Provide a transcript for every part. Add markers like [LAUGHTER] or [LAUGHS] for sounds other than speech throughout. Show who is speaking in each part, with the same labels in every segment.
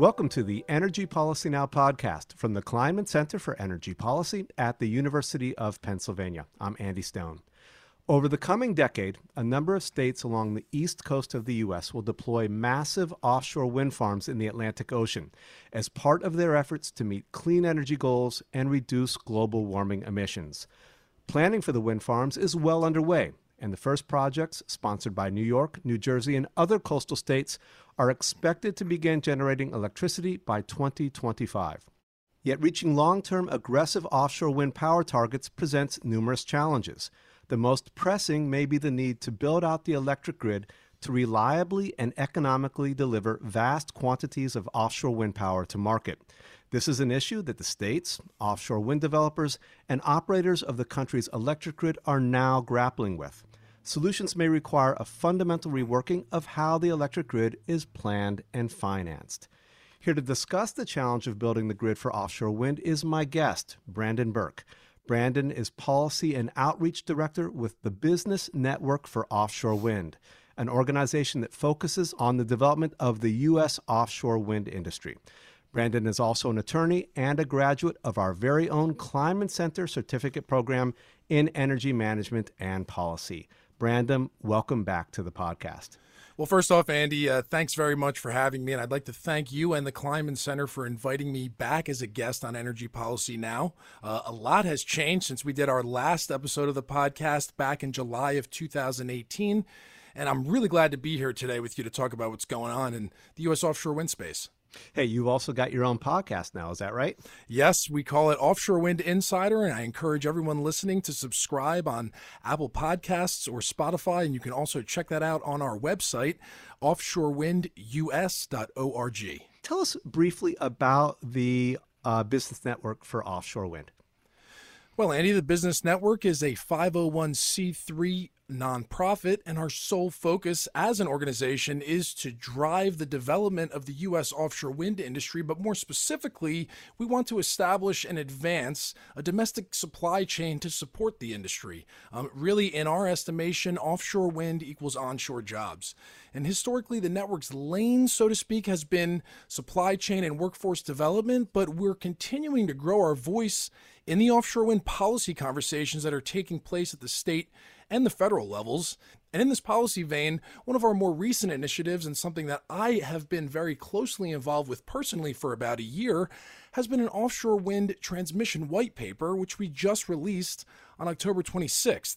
Speaker 1: Welcome to the Energy Policy Now podcast from the Kleinman Center for Energy Policy at the University of Pennsylvania. I'm Andy Stone. Over the coming decade, a number of states along the east coast of the U.S. will deploy massive offshore wind farms in the Atlantic Ocean as part of their efforts to meet clean energy goals and reduce global warming emissions. Planning for the wind farms is well underway, and the first projects, sponsored by New York, New Jersey, and other coastal states, are expected to begin generating electricity by 2025. Yet reaching long term aggressive offshore wind power targets presents numerous challenges. The most pressing may be the need to build out the electric grid to reliably and economically deliver vast quantities of offshore wind power to market. This is an issue that the states, offshore wind developers, and operators of the country's electric grid are now grappling with. Solutions may require a fundamental reworking of how the electric grid is planned and financed. Here to discuss the challenge of building the grid for offshore wind is my guest, Brandon Burke. Brandon is Policy and Outreach Director with the Business Network for Offshore Wind, an organization that focuses on the development of the U.S. offshore wind industry. Brandon is also an attorney and a graduate of our very own Kleinman Center certificate program in energy management and policy. Brandon, welcome back to the podcast.
Speaker 2: Well, first off, Andy, uh, thanks very much for having me. And I'd like to thank you and the Kleinman Center for inviting me back as a guest on Energy Policy Now. Uh, a lot has changed since we did our last episode of the podcast back in July of 2018. And I'm really glad to be here today with you to talk about what's going on in the U.S. offshore wind space.
Speaker 1: Hey, you've also got your own podcast now, is that right?
Speaker 2: Yes, we call it Offshore Wind Insider, and I encourage everyone listening to subscribe on Apple Podcasts or Spotify, and you can also check that out on our website, offshorewindus.org.
Speaker 1: Tell us briefly about the uh, Business Network for Offshore Wind.
Speaker 2: Well, Andy, the Business Network is a 501c3 nonprofit, and our sole focus as an organization is to drive the development of the U.S. offshore wind industry. But more specifically, we want to establish and advance a domestic supply chain to support the industry. Um, really, in our estimation, offshore wind equals onshore jobs. And historically, the network's lane, so to speak, has been supply chain and workforce development, but we're continuing to grow our voice in the offshore wind policy conversations that are taking place at the state and the federal levels. And in this policy vein, one of our more recent initiatives, and something that I have been very closely involved with personally for about a year, has been an offshore wind transmission white paper, which we just released on October 26th.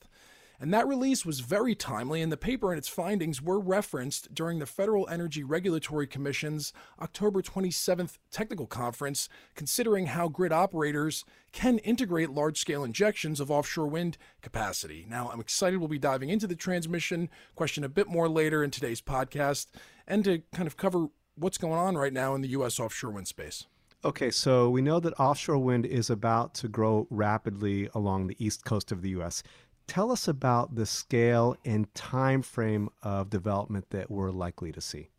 Speaker 2: And that release was very timely, and the paper and its findings were referenced during the Federal Energy Regulatory Commission's October 27th technical conference, considering how grid operators can integrate large scale injections of offshore wind capacity. Now, I'm excited we'll be diving into the transmission question a bit more later in today's podcast and to kind of cover what's going on right now in the U.S. offshore wind space.
Speaker 1: Okay, so we know that offshore wind is about to grow rapidly along the east coast of the U.S. Tell us about the scale and time frame of development that we're likely to see.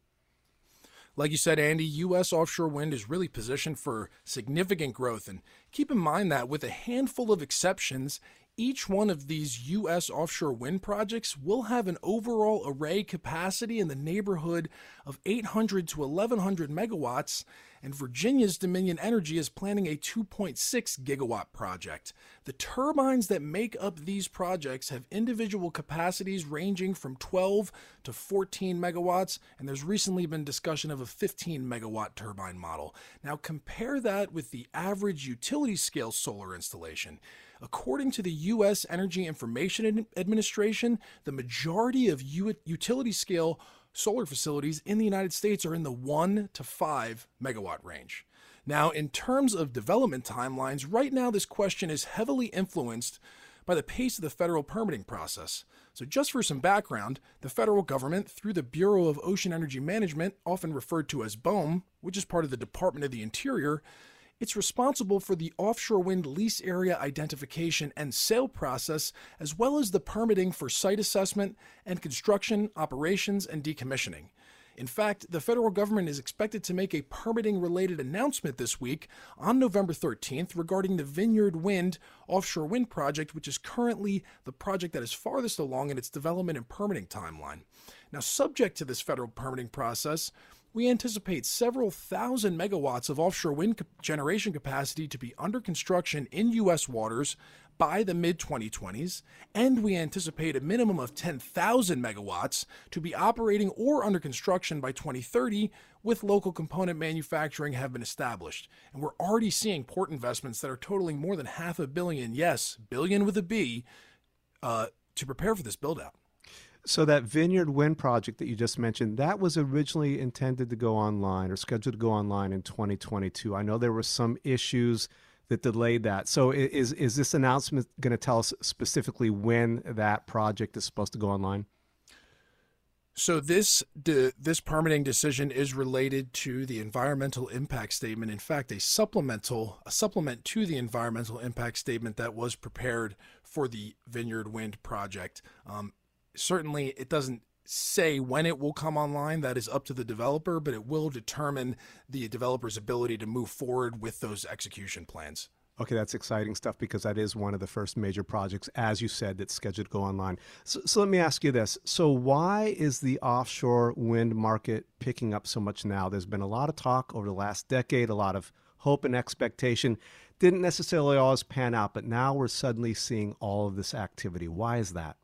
Speaker 2: Like you said, Andy, U.S. offshore wind is really positioned for significant growth. And keep in mind that with a handful of exceptions, each one of these U.S. offshore wind projects will have an overall array capacity in the neighborhood of 800 to 1100 megawatts, and Virginia's Dominion Energy is planning a 2.6 gigawatt project. The turbines that make up these projects have individual capacities ranging from 12 to 14 megawatts, and there's recently been discussion of a 15 megawatt turbine model. Now, compare that with the average utility scale solar installation. According to the U.S. Energy Information Administration, the majority of utility scale solar facilities in the United States are in the 1 to 5 megawatt range. Now, in terms of development timelines, right now this question is heavily influenced by the pace of the federal permitting process. So, just for some background, the federal government, through the Bureau of Ocean Energy Management, often referred to as BOEM, which is part of the Department of the Interior, it's responsible for the offshore wind lease area identification and sale process, as well as the permitting for site assessment and construction, operations, and decommissioning. In fact, the federal government is expected to make a permitting related announcement this week on November 13th regarding the Vineyard Wind offshore wind project, which is currently the project that is farthest along in its development and permitting timeline. Now, subject to this federal permitting process, we anticipate several thousand megawatts of offshore wind generation capacity to be under construction in U.S. waters by the mid 2020s, and we anticipate a minimum of 10,000 megawatts to be operating or under construction by 2030, with local component manufacturing have been established. And we're already seeing port investments that are totaling more than half a billion, yes, billion with a B, uh, to prepare for this build out.
Speaker 1: So that Vineyard Wind project that you just mentioned, that was originally intended to go online or scheduled to go online in 2022. I know there were some issues that delayed that. So is is this announcement going to tell us specifically when that project is supposed to go online?
Speaker 2: So this de, this permitting decision is related to the environmental impact statement. In fact, a supplemental a supplement to the environmental impact statement that was prepared for the Vineyard Wind project. Um, certainly, it doesn't say when it will come online. That is up to the developer, but it will determine the developer's ability to move forward with those execution plans.
Speaker 1: Okay, that's exciting stuff because that is one of the first major projects, as you said, that's scheduled to go online. So, so, let me ask you this. So, why is the offshore wind market picking up so much now? There's been a lot of talk over the last decade, a lot of hope and expectation. Didn't necessarily always pan out, but now we're suddenly seeing all of this activity. Why is that?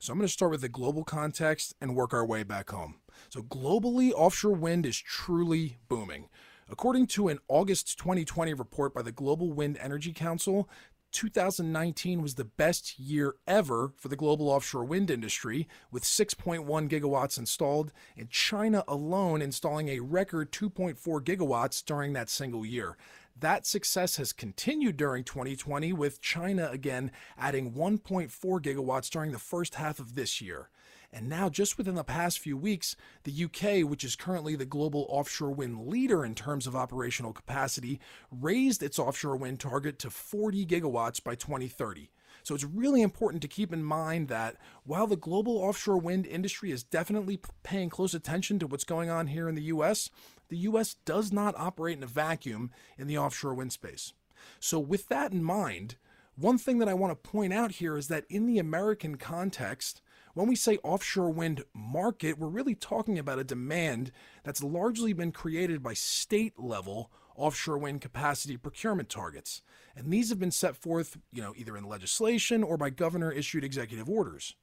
Speaker 2: So I'm going to start with the global context and work our way back home. So globally, offshore wind is truly booming. According to an August 2020 report by the Global Wind Energy Council, 2019 was the best year ever for the global offshore wind industry, with 6.1 gigawatts installed, and China alone installing a record 2.4 gigawatts during that single year. That success has continued during 2020, with China again adding 1.4 gigawatts during the first half of this year. And now, just within the past few weeks, the UK, which is currently the global offshore wind leader in terms of operational capacity, raised its offshore wind target to 40 gigawatts by 2030. So it's really important to keep in mind that while the global offshore wind industry is definitely paying close attention to what's going on here in the US, the US does not operate in a vacuum in the offshore wind space. So, with that in mind, one thing that I want to point out here is that in the American context, when we say offshore wind market, we're really talking about a demand that's largely been created by state level offshore wind capacity procurement targets. And these have been set forth, you know, either in legislation or by governor issued executive orders.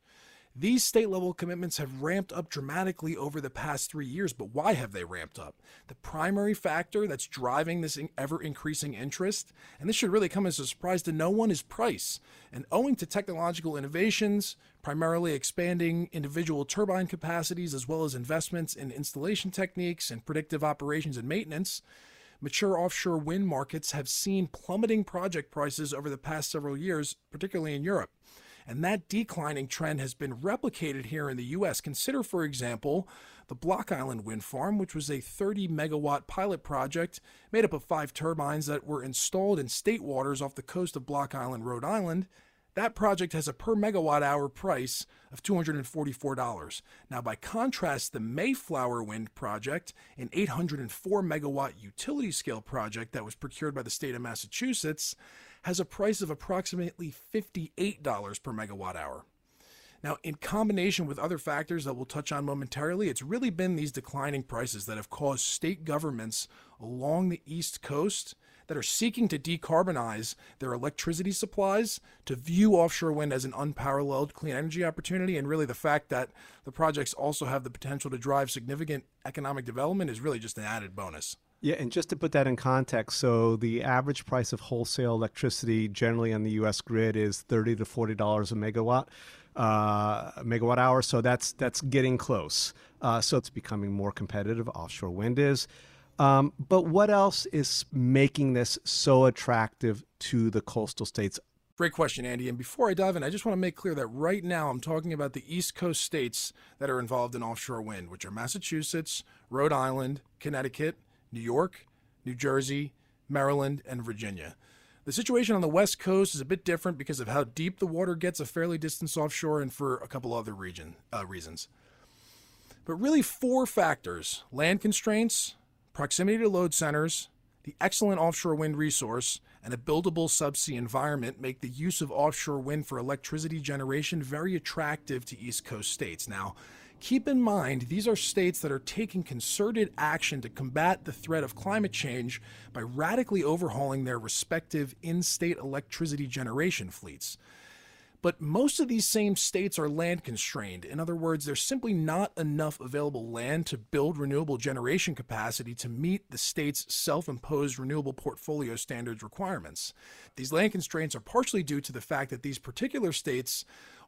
Speaker 2: These state level commitments have ramped up dramatically over the past three years, but why have they ramped up? The primary factor that's driving this ever increasing interest, and this should really come as a surprise to no one, is price. And owing to technological innovations, primarily expanding individual turbine capacities, as well as investments in installation techniques and predictive operations and maintenance, mature offshore wind markets have seen plummeting project prices over the past several years, particularly in Europe. And that declining trend has been replicated here in the US. Consider, for example, the Block Island Wind Farm, which was a 30 megawatt pilot project made up of five turbines that were installed in state waters off the coast of Block Island, Rhode Island. That project has a per megawatt hour price of $244. Now, by contrast, the Mayflower Wind Project, an 804 megawatt utility scale project that was procured by the state of Massachusetts, has a price of approximately $58 per megawatt hour. Now, in combination with other factors that we'll touch on momentarily, it's really been these declining prices that have caused state governments along the East Coast that are seeking to decarbonize their electricity supplies to view offshore wind as an unparalleled clean energy opportunity. And really, the fact that the projects also have the potential to drive significant economic development is really just an added bonus.
Speaker 1: Yeah, and just to put that in context, so the average price of wholesale electricity generally on the U.S. grid is thirty to forty dollars a megawatt, uh, megawatt hour. So that's that's getting close. Uh, so it's becoming more competitive. Offshore wind is. Um, but what else is making this so attractive to the coastal states?
Speaker 2: Great question, Andy. And before I dive in, I just want to make clear that right now I'm talking about the East Coast states that are involved in offshore wind, which are Massachusetts, Rhode Island, Connecticut, New York, New Jersey, Maryland, and Virginia. The situation on the West Coast is a bit different because of how deep the water gets a fairly distance offshore and for a couple other region, uh, reasons. But really, four factors land constraints, proximity to load centers, the excellent offshore wind resource, and a buildable subsea environment make the use of offshore wind for electricity generation very attractive to East Coast states. Now, keep in mind these are states that are taking concerted action to combat the threat of climate change by radically overhauling their respective in state electricity generation fleets. But most of these same states are land constrained. In other words, there's simply not enough available land to build renewable generation capacity to meet the state's self imposed renewable portfolio standards requirements. These land constraints are partially due to the fact that these particular states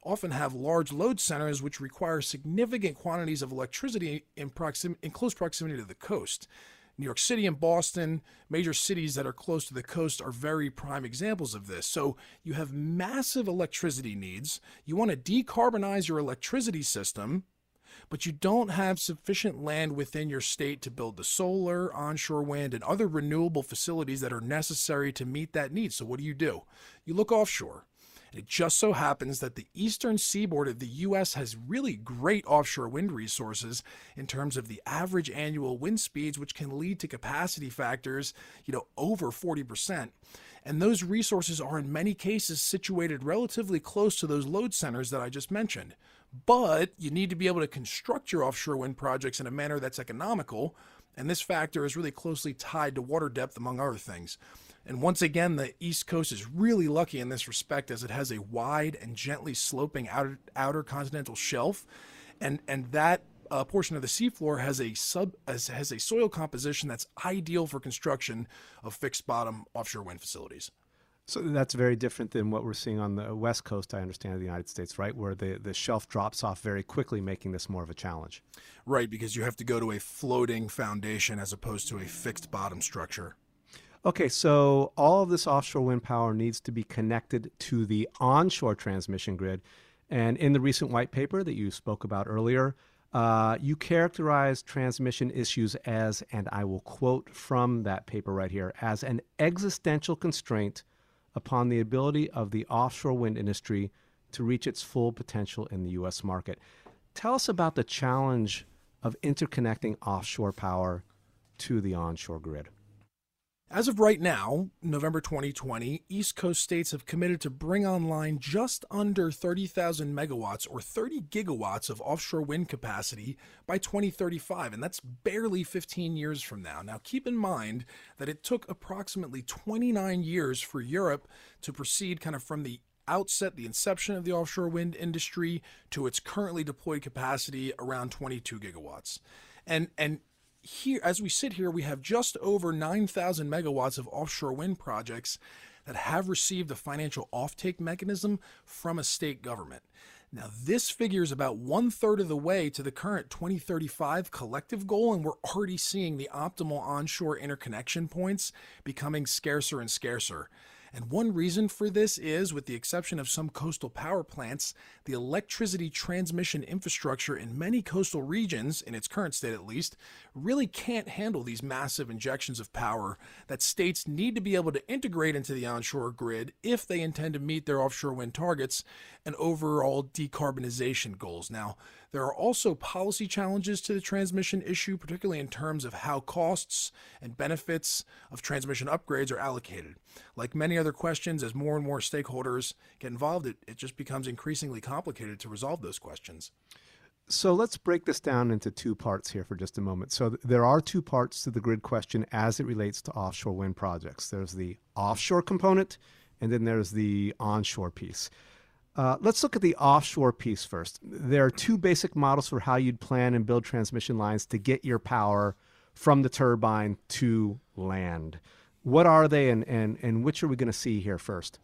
Speaker 2: often have large load centers which require significant quantities of electricity in, proxim- in close proximity to the coast. New York City and Boston, major cities that are close to the coast, are very prime examples of this. So you have massive electricity needs. You want to decarbonize your electricity system, but you don't have sufficient land within your state to build the solar, onshore wind, and other renewable facilities that are necessary to meet that need. So what do you do? You look offshore. It just so happens that the eastern seaboard of the U.S. has really great offshore wind resources in terms of the average annual wind speeds, which can lead to capacity factors, you know, over 40%. And those resources are in many cases situated relatively close to those load centers that I just mentioned. But you need to be able to construct your offshore wind projects in a manner that's economical, and this factor is really closely tied to water depth, among other things. And once again, the East Coast is really lucky in this respect as it has a wide and gently sloping outer, outer continental shelf. And, and that uh, portion of the seafloor has a sub has, has a soil composition that's ideal for construction of fixed bottom offshore wind facilities.
Speaker 1: So that's very different than what we're seeing on the west coast, I understand, of the United States, right? Where the, the shelf drops off very quickly, making this more of a challenge.
Speaker 2: Right, because you have to go to a floating foundation as opposed to a fixed bottom structure.
Speaker 1: Okay, so all of this offshore wind power needs to be connected to the onshore transmission grid. And in the recent white paper that you spoke about earlier, uh, you characterize transmission issues as, and I will quote from that paper right here, as an existential constraint upon the ability of the offshore wind industry to reach its full potential in the U.S. market. Tell us about the challenge of interconnecting offshore power to the onshore grid.
Speaker 2: As of right now, November 2020, East Coast states have committed to bring online just under 30,000 megawatts or 30 gigawatts of offshore wind capacity by 2035, and that's barely 15 years from now. Now, keep in mind that it took approximately 29 years for Europe to proceed kind of from the outset, the inception of the offshore wind industry, to its currently deployed capacity around 22 gigawatts. And, and here, as we sit here, we have just over 9,000 megawatts of offshore wind projects that have received a financial offtake mechanism from a state government. Now, this figure is about one third of the way to the current 2035 collective goal, and we're already seeing the optimal onshore interconnection points becoming scarcer and scarcer. And one reason for this is, with the exception of some coastal power plants, the electricity transmission infrastructure in many coastal regions, in its current state at least, really can't handle these massive injections of power that states need to be able to integrate into the onshore grid if they intend to meet their offshore wind targets and overall decarbonization goals. Now, there are also policy challenges to the transmission issue, particularly in terms of how costs and benefits of transmission upgrades are allocated. Like many other questions, as more and more stakeholders get involved, it, it just becomes increasingly complicated to resolve those questions.
Speaker 1: So let's break this down into two parts here for just a moment. So th- there are two parts to the grid question as it relates to offshore wind projects. There's the offshore component, and then there's the onshore piece. Uh, let's look at the offshore piece first. There are two basic models for how you'd plan and build transmission lines to get your power from the turbine to land. What are they, and, and, and which are we going to see here first?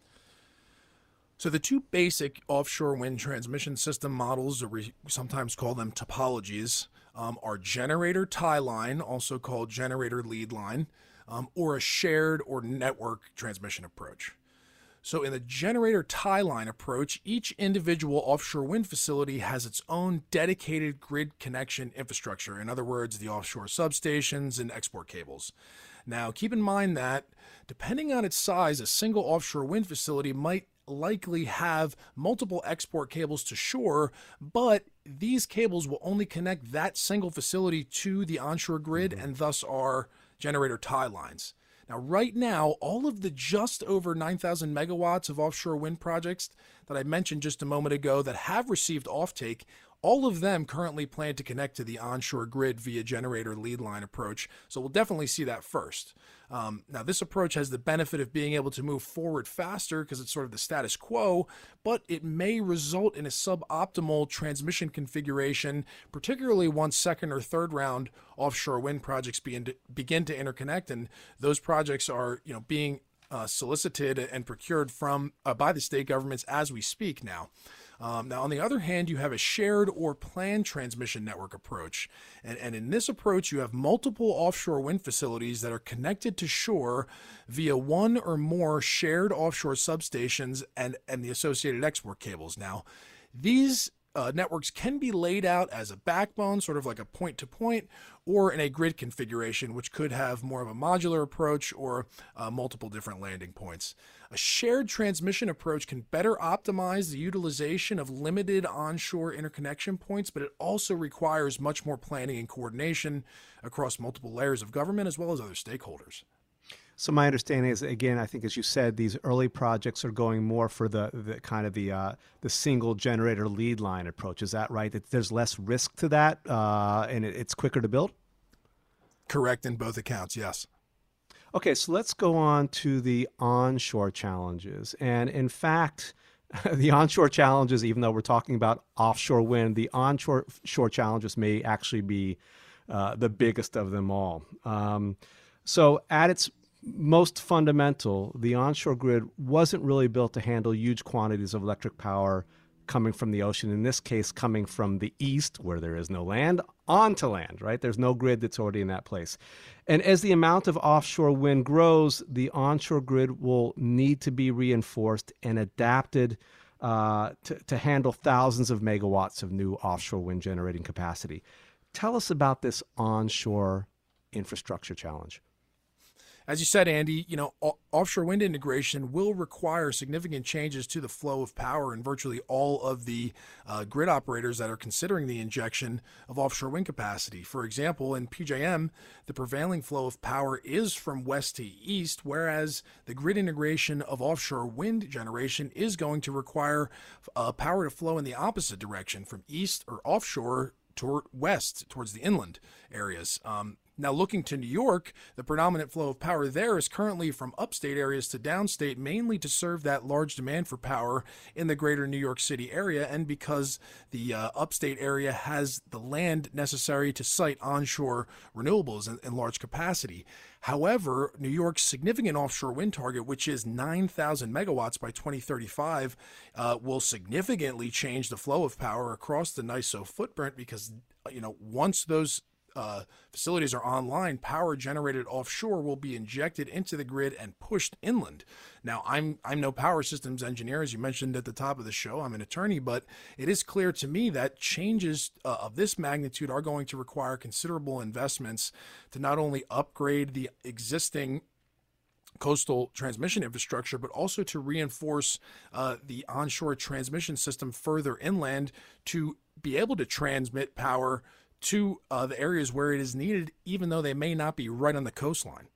Speaker 2: So the two basic offshore wind transmission system models, or we sometimes call them topologies, um, are generator tie line, also called generator lead line, um, or a shared or network transmission approach. So, in the generator tie line approach, each individual offshore wind facility has its own dedicated grid connection infrastructure. In other words, the offshore substations and export cables. Now, keep in mind that depending on its size, a single offshore wind facility might likely have multiple export cables to shore, but these cables will only connect that single facility to the onshore grid mm-hmm. and thus are generator tie lines. Now, right now, all of the just over 9,000 megawatts of offshore wind projects that I mentioned just a moment ago that have received offtake All of them currently plan to connect to the onshore grid via generator lead line approach, so we'll definitely see that first. Um, now, this approach has the benefit of being able to move forward faster because it's sort of the status quo, but it may result in a suboptimal transmission configuration, particularly once second or third round offshore wind projects begin to, begin to interconnect, and those projects are, you know, being uh, solicited and procured from uh, by the state governments as we speak now. Um, now, on the other hand, you have a shared or planned transmission network approach. And, and in this approach, you have multiple offshore wind facilities that are connected to shore via one or more shared offshore substations and, and the associated export cables. Now, these uh, networks can be laid out as a backbone, sort of like a point to point, or in a grid configuration, which could have more of a modular approach or uh, multiple different landing points. A shared transmission approach can better optimize the utilization of limited onshore interconnection points, but it also requires much more planning and coordination across multiple layers of government as well as other stakeholders.
Speaker 1: So my understanding is, again, I think as you said, these early projects are going more for the, the kind of the uh, the single generator lead line approach. Is that right? That there's less risk to that, uh, and it, it's quicker to build.
Speaker 2: Correct in both accounts. Yes.
Speaker 1: Okay, so let's go on to the onshore challenges, and in fact. [LAUGHS] the onshore challenges, even though we're talking about offshore wind, the onshore shore challenges may actually be uh, the biggest of them all. Um, so, at its most fundamental, the onshore grid wasn't really built to handle huge quantities of electric power coming from the ocean, in this case, coming from the east, where there is no land, onto land, right? There's no grid that's already in that place. And as the amount of offshore wind grows, the onshore grid will need to be reinforced and adapted uh, to, to handle thousands of megawatts of new offshore wind generating capacity. Tell us about this onshore infrastructure challenge.
Speaker 2: As you said, Andy, you know, offshore wind integration will require significant changes to the flow of power in virtually all of the uh, grid operators that are considering the injection of offshore wind capacity. For example, in PJM, the prevailing flow of power is from west to east, whereas the grid integration of offshore wind generation is going to require uh, power to flow in the opposite direction from east or offshore toward west towards the inland areas. Um, now, looking to New York, the predominant flow of power there is currently from upstate areas to downstate, mainly to serve that large demand for power in the greater New York City area, and because the uh, upstate area has the land necessary to site onshore renewables in, in large capacity. However, New York's significant offshore wind target, which is 9,000 megawatts by 2035, uh, will significantly change the flow of power across the NYISO footprint because you know once those uh, facilities are online, power generated offshore will be injected into the grid and pushed inland. Now, I'm I'm no power systems engineer, as you mentioned at the top of the show. I'm an attorney, but it is clear to me that changes uh, of this magnitude are going to require considerable investments to not only upgrade the existing coastal transmission infrastructure, but also to reinforce uh, the onshore transmission system further inland to be able to transmit power to uh, the areas where it is needed, even though they may not be right on the coastline.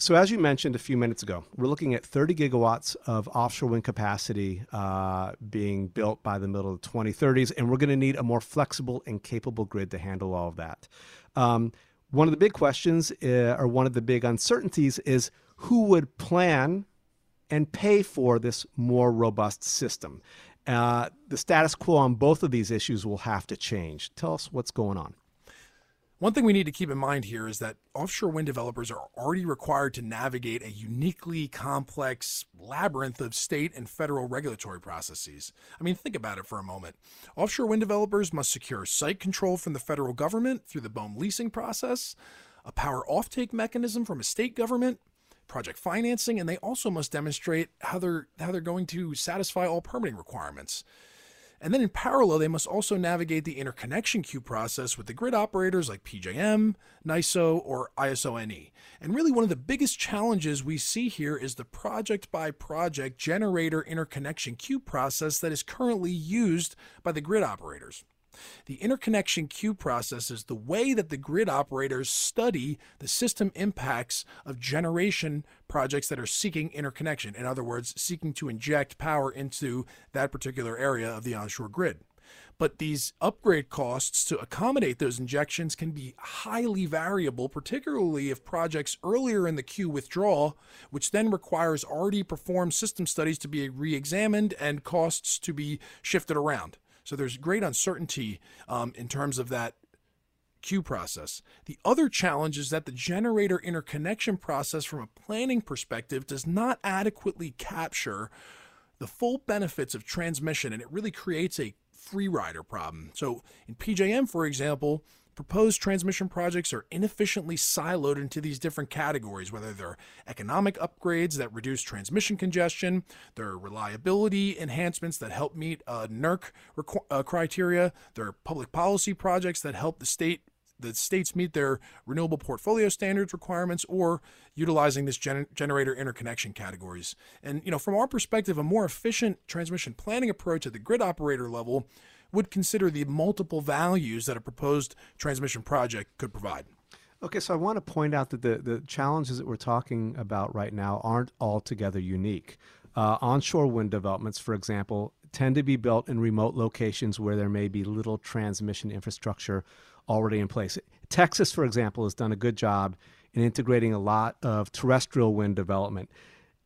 Speaker 1: So, as you mentioned a few minutes ago, we're looking at 30 gigawatts of offshore wind capacity uh, being built by the middle of the 2030s, and we're going to need a more flexible and capable grid to handle all of that. Um, one of the big questions, uh, or one of the big uncertainties, is who would plan and pay for this more robust system. Uh, the status quo on both of these issues will have to change. Tell us what's going on.
Speaker 2: One thing we need to keep in mind here is that offshore wind developers are already required to navigate a uniquely complex labyrinth of state and federal regulatory processes. I mean, think about it for a moment. Offshore wind developers must secure site control from the federal government through the BOEM leasing process, a power offtake mechanism from a state government, project financing, and they also must demonstrate how they're how they're going to satisfy all permitting requirements. And then in parallel, they must also navigate the interconnection queue process with the grid operators like PJM, NYISO, or ISONE. And really, one of the biggest challenges we see here is the project by project generator interconnection queue process that is currently used by the grid operators. The interconnection queue process is the way that the grid operators study the system impacts of generation projects that are seeking interconnection. In other words, seeking to inject power into that particular area of the onshore grid. but these upgrade costs to accommodate those injections can be highly variable, particularly if projects earlier in the queue withdraw, which then requires already performed system studies to be re examined and costs to be shifted around. So there's great uncertainty um, in terms of that queue process. The other challenge is that the generator interconnection process, from a planning perspective, does not adequately capture the full benefits of transmission, and it really creates a free rider problem. So, in PJM, for example, proposed transmission projects are inefficiently siloed into these different categories, whether they're economic upgrades that reduce transmission congestion, there are reliability enhancements that help meet uh, NERC requ- uh, criteria, there are public policy projects that help the state the states meet their renewable portfolio standards requirements or utilizing this gen- generator interconnection categories. And you know, from our perspective, a more efficient transmission planning approach at the grid operator level would consider the multiple values that a proposed transmission project could provide.
Speaker 1: Okay, so I want to point out that the, the challenges that we're talking about right now aren't altogether unique. Uh, onshore wind developments, for example, tend to be built in remote locations where there may be little transmission infrastructure already in place. Texas, for example, has done a good job in integrating a lot of terrestrial wind development.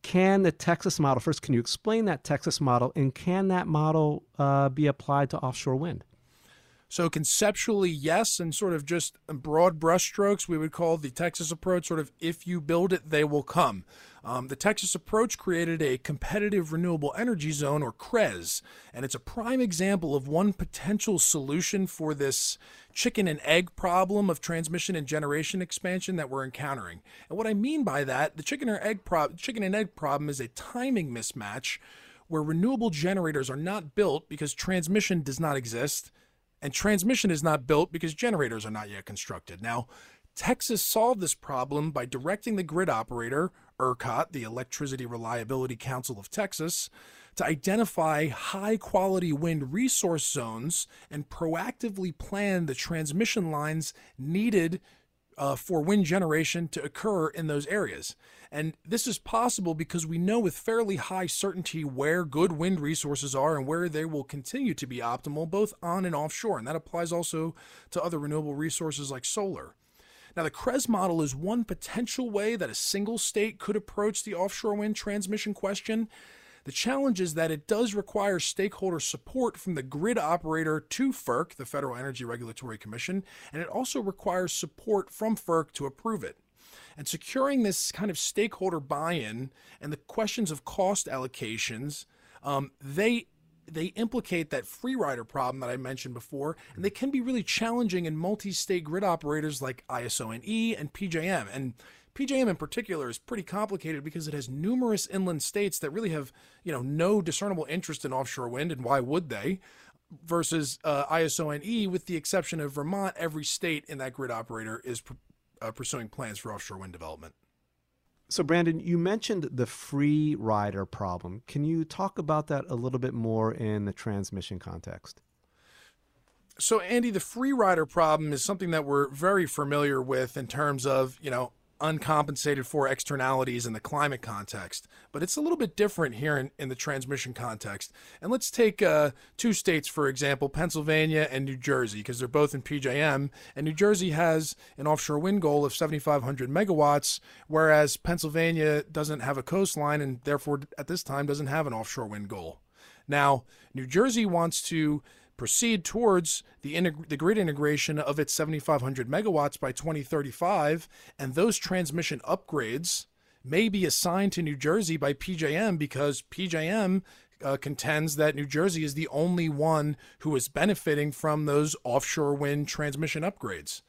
Speaker 1: Can the Texas model, first, can you explain that Texas model, and can that model uh, be applied to offshore wind?
Speaker 2: So conceptually, yes, and sort of just broad brushstrokes, we would call the Texas approach sort of if you build it, they will come. Um, the Texas approach created a competitive renewable energy zone, or CREZ, and it's a prime example of one potential solution for this chicken and egg problem of transmission and generation expansion that we're encountering. And what I mean by that, the chicken or egg pro- chicken and egg problem is a timing mismatch where renewable generators are not built because transmission does not exist and transmission is not built because generators are not yet constructed. Now, Texas solved this problem by directing the grid operator, ERCOT, the Electricity Reliability Council of Texas, to identify high quality wind resource zones and proactively plan the transmission lines needed uh, for wind generation to occur in those areas. And this is possible because we know with fairly high certainty where good wind resources are and where they will continue to be optimal, both on and offshore. And that applies also to other renewable resources like solar. Now, the CREZ model is one potential way that a single state could approach the offshore wind transmission question. The challenge is that it does require stakeholder support from the grid operator to FERC, the Federal Energy Regulatory Commission, and it also requires support from FERC to approve it. And securing this kind of stakeholder buy in and the questions of cost allocations, um, they they implicate that free rider problem that I mentioned before, and they can be really challenging in multi-state grid operators like ISONE and PJM. And PJM in particular is pretty complicated because it has numerous inland states that really have, you know, no discernible interest in offshore wind, and why would they? Versus uh, ISONE, with the exception of Vermont, every state in that grid operator is uh, pursuing plans for offshore wind development.
Speaker 1: So, Brandon, you mentioned the free rider problem. Can you talk about that a little bit more in the transmission context?
Speaker 2: So, Andy, the free rider problem is something that we're very familiar with in terms of, you know, uncompensated for externalities in the climate context, but it's a little bit different here in, in the transmission context. And let's take uh, two states, for example, Pennsylvania and New Jersey, because they're both in PJM. And New Jersey has an offshore wind goal of 7,500 megawatts, whereas Pennsylvania doesn't have a coastline and therefore at this time doesn't have an offshore wind goal. Now, New Jersey wants to proceed towards the, integ- the grid integration of its 7,500 megawatts by 2035, and those transmission upgrades may be assigned to New Jersey by PJM because PJM uh, contends that New Jersey is the only one who is benefiting from those offshore wind transmission upgrades.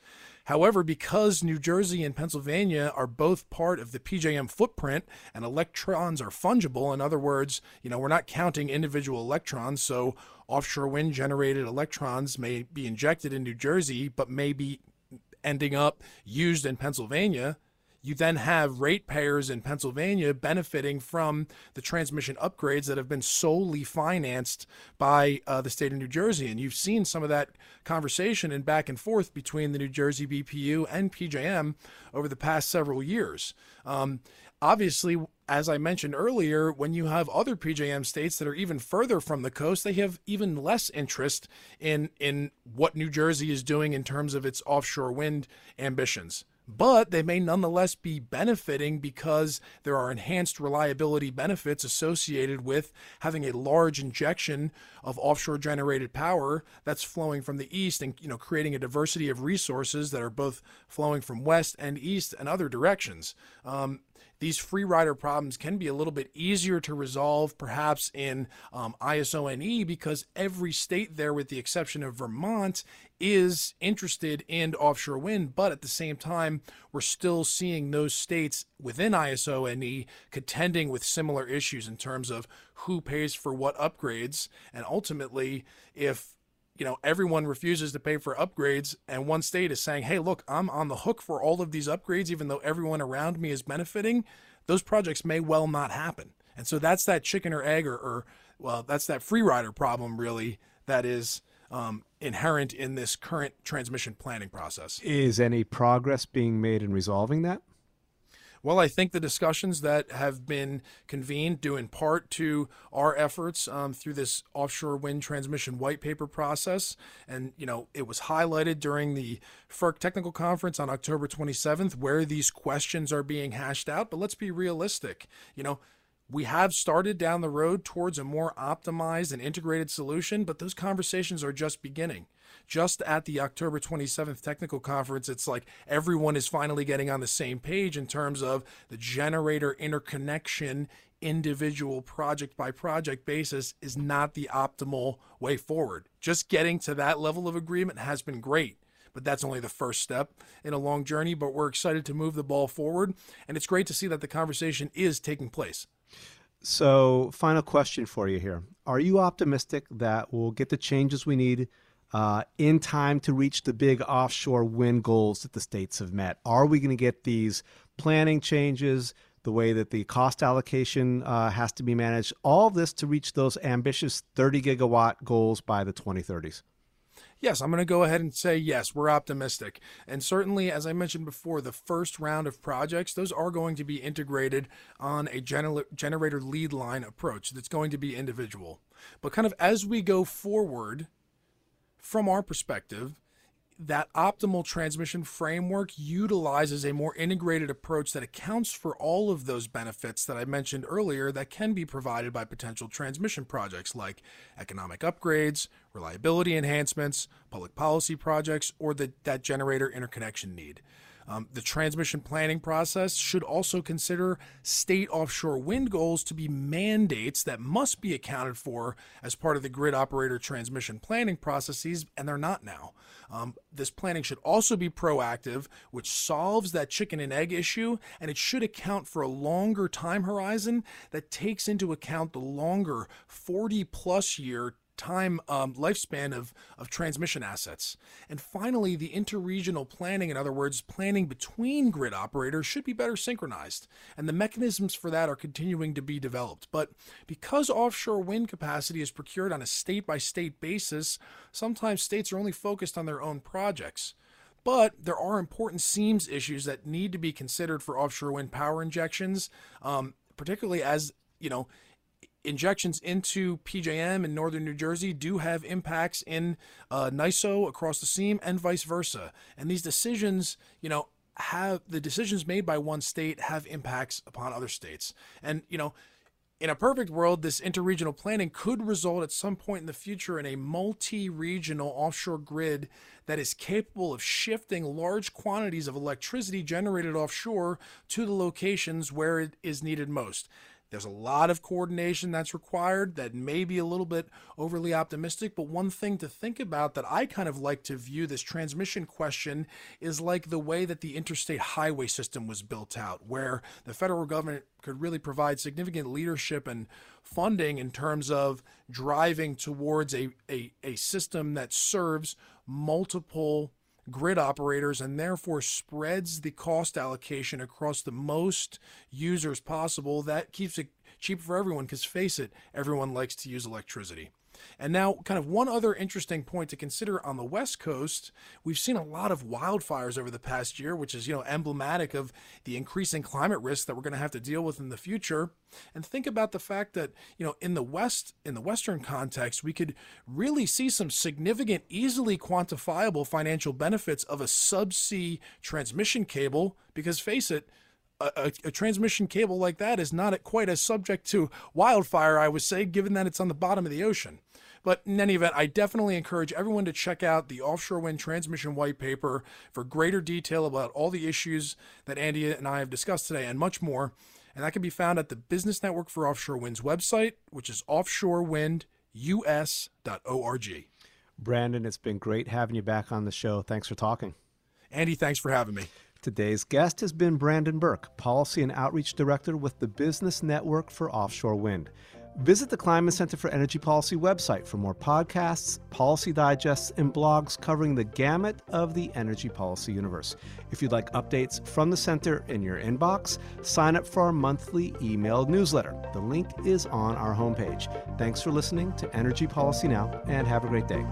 Speaker 2: However, because New Jersey and Pennsylvania are both part of the PJM footprint and electrons are fungible, in other words, you know, we're not counting individual electrons, so offshore wind generated electrons may be injected in New Jersey but may be ending up used in Pennsylvania you then have ratepayers in Pennsylvania benefiting from the transmission upgrades that have been solely financed by uh, the state of New Jersey. And you've seen some of that conversation and back and forth between the New Jersey BPU and PJM over the past several years. Um, obviously, as I mentioned earlier, when you have other PJM states that are even further from the coast, they have even less interest in in what New Jersey is doing in terms of its offshore wind ambitions but they may nonetheless be benefiting because there are enhanced reliability benefits associated with having a large injection of offshore generated power that's flowing from the east and you know creating a diversity of resources that are both flowing from west and east and other directions. Um, these free rider problems can be a little bit easier to resolve, perhaps in um, ISONE, because every state there, with the exception of Vermont, is interested in offshore wind. But at the same time, we're still seeing those states within ISONE contending with similar issues in terms of who pays for what upgrades. And ultimately, if you know everyone refuses to pay for upgrades and one state is saying hey look i'm on the hook for all of these upgrades even though everyone around me is benefiting those projects may well not happen. And so that's that chicken or egg or, or well that's that free rider problem really that is um, inherent in this current transmission planning process.
Speaker 1: Is any progress being made in resolving that
Speaker 2: well, I think the discussions that have been convened due in part to our efforts um, through this offshore wind transmission white paper process. And, you know, it was highlighted during the FERC technical conference on October 27th where these questions are being hashed out. But let's be realistic. You know, we have started down the road towards a more optimized and integrated solution, but those conversations are just beginning just at the October 27th technical conference, it's like everyone is finally getting on the same page in terms of the generator interconnection individual project by project basis is not the optimal way forward. Just getting to that level of agreement has been great but that's only the first step in a long journey. But we're excited to move the ball forward, and it's great to see that the conversation is taking place.
Speaker 1: So, final question for you here. Are you optimistic that we'll get the changes we need uh, in time to reach the big offshore wind goals that the states have met? Are we going to get these planning changes, the way that the cost allocation uh, has to be managed, all this to reach those ambitious 30 gigawatt goals by the 2030s?
Speaker 2: Yes, I'm going to go ahead and say yes, we're optimistic. And certainly, as I mentioned before, the first round of projects, those are going to be integrated on a gener- generator lead line approach that's going to be individual. But kind of as we go forward, from our perspective, that optimal transmission framework utilizes a more integrated approach that accounts for all of those benefits that I mentioned earlier that can be provided by potential transmission projects like economic upgrades, reliability enhancements, public policy projects, or the, that generator interconnection need. Um, the transmission planning process should also consider state offshore wind goals to be mandates that must be accounted for as part of the grid operator transmission planning processes, and they're not now. Um, this planning should also be proactive, which solves that chicken and egg issue, and it should account for a longer time horizon that takes into account the longer 40 plus year time um, lifespan of, of transmission assets. And finally, the interregional planning, in other words, planning between grid operators, should be better synchronized. And the mechanisms for that are continuing to be developed. But because offshore wind capacity is procured on a state by state basis, sometimes states are only focused on their own projects. But there are important seams issues that need to be considered for offshore wind power injections, um, particularly as you know injections into PJM in northern New Jersey do have impacts in uh, NYISO across the seam and vice versa. And these decisions, you know, have the decisions made by one state have impacts upon other states. And, you know, in a perfect world, this interregional planning could result at some point in the future in a multi regional offshore grid that is capable of shifting large quantities of electricity generated offshore to the locations where it is needed most. There's a lot of coordination that's required that may be a little bit overly optimistic, but one thing to think about that I kind of like to view this transmission question is like the way that the interstate highway system was built out, where the federal government could really provide significant leadership and funding in terms of driving towards a, a, a system that serves multiple grid operators and therefore spreads the cost allocation across the most users possible. That keeps it cheap for everyone because face it, everyone likes to use electricity. And now, kind of one other interesting point to consider on the West Coast, we've seen a lot of wildfires over the past year, which is, you know, emblematic of the increasing climate risk that we're going to have to deal with in the future. And think about the fact that, you know, in the West, in the Western context, we could really see some significant, easily quantifiable financial benefits of a subsea transmission cable, because face it, a, a, transmission cable like that is not quite as subject to wildfire, I would say, given that it's on the bottom of the ocean. But in any event, I definitely encourage everyone to check out the offshore wind transmission white paper for greater detail about all the issues that Andy and I have discussed today and much more. And that can be found at the Business Network for Offshore Wind's website, which is offshorewindus.org.
Speaker 1: Brandon, it's been great having you back on the show. Thanks for talking.
Speaker 2: Andy, thanks for having me.
Speaker 1: Today's guest has been Brandon Burke, Policy and Outreach Director with the Business Network for Offshore Wind. Visit the Kleinman Center for Energy Policy website for more podcasts, policy digests, and blogs covering the gamut of the energy policy universe. If you'd like updates from the center in your inbox, sign up for our monthly email newsletter. The link is on our homepage. Thanks for listening to Energy Policy Now, and have a great day.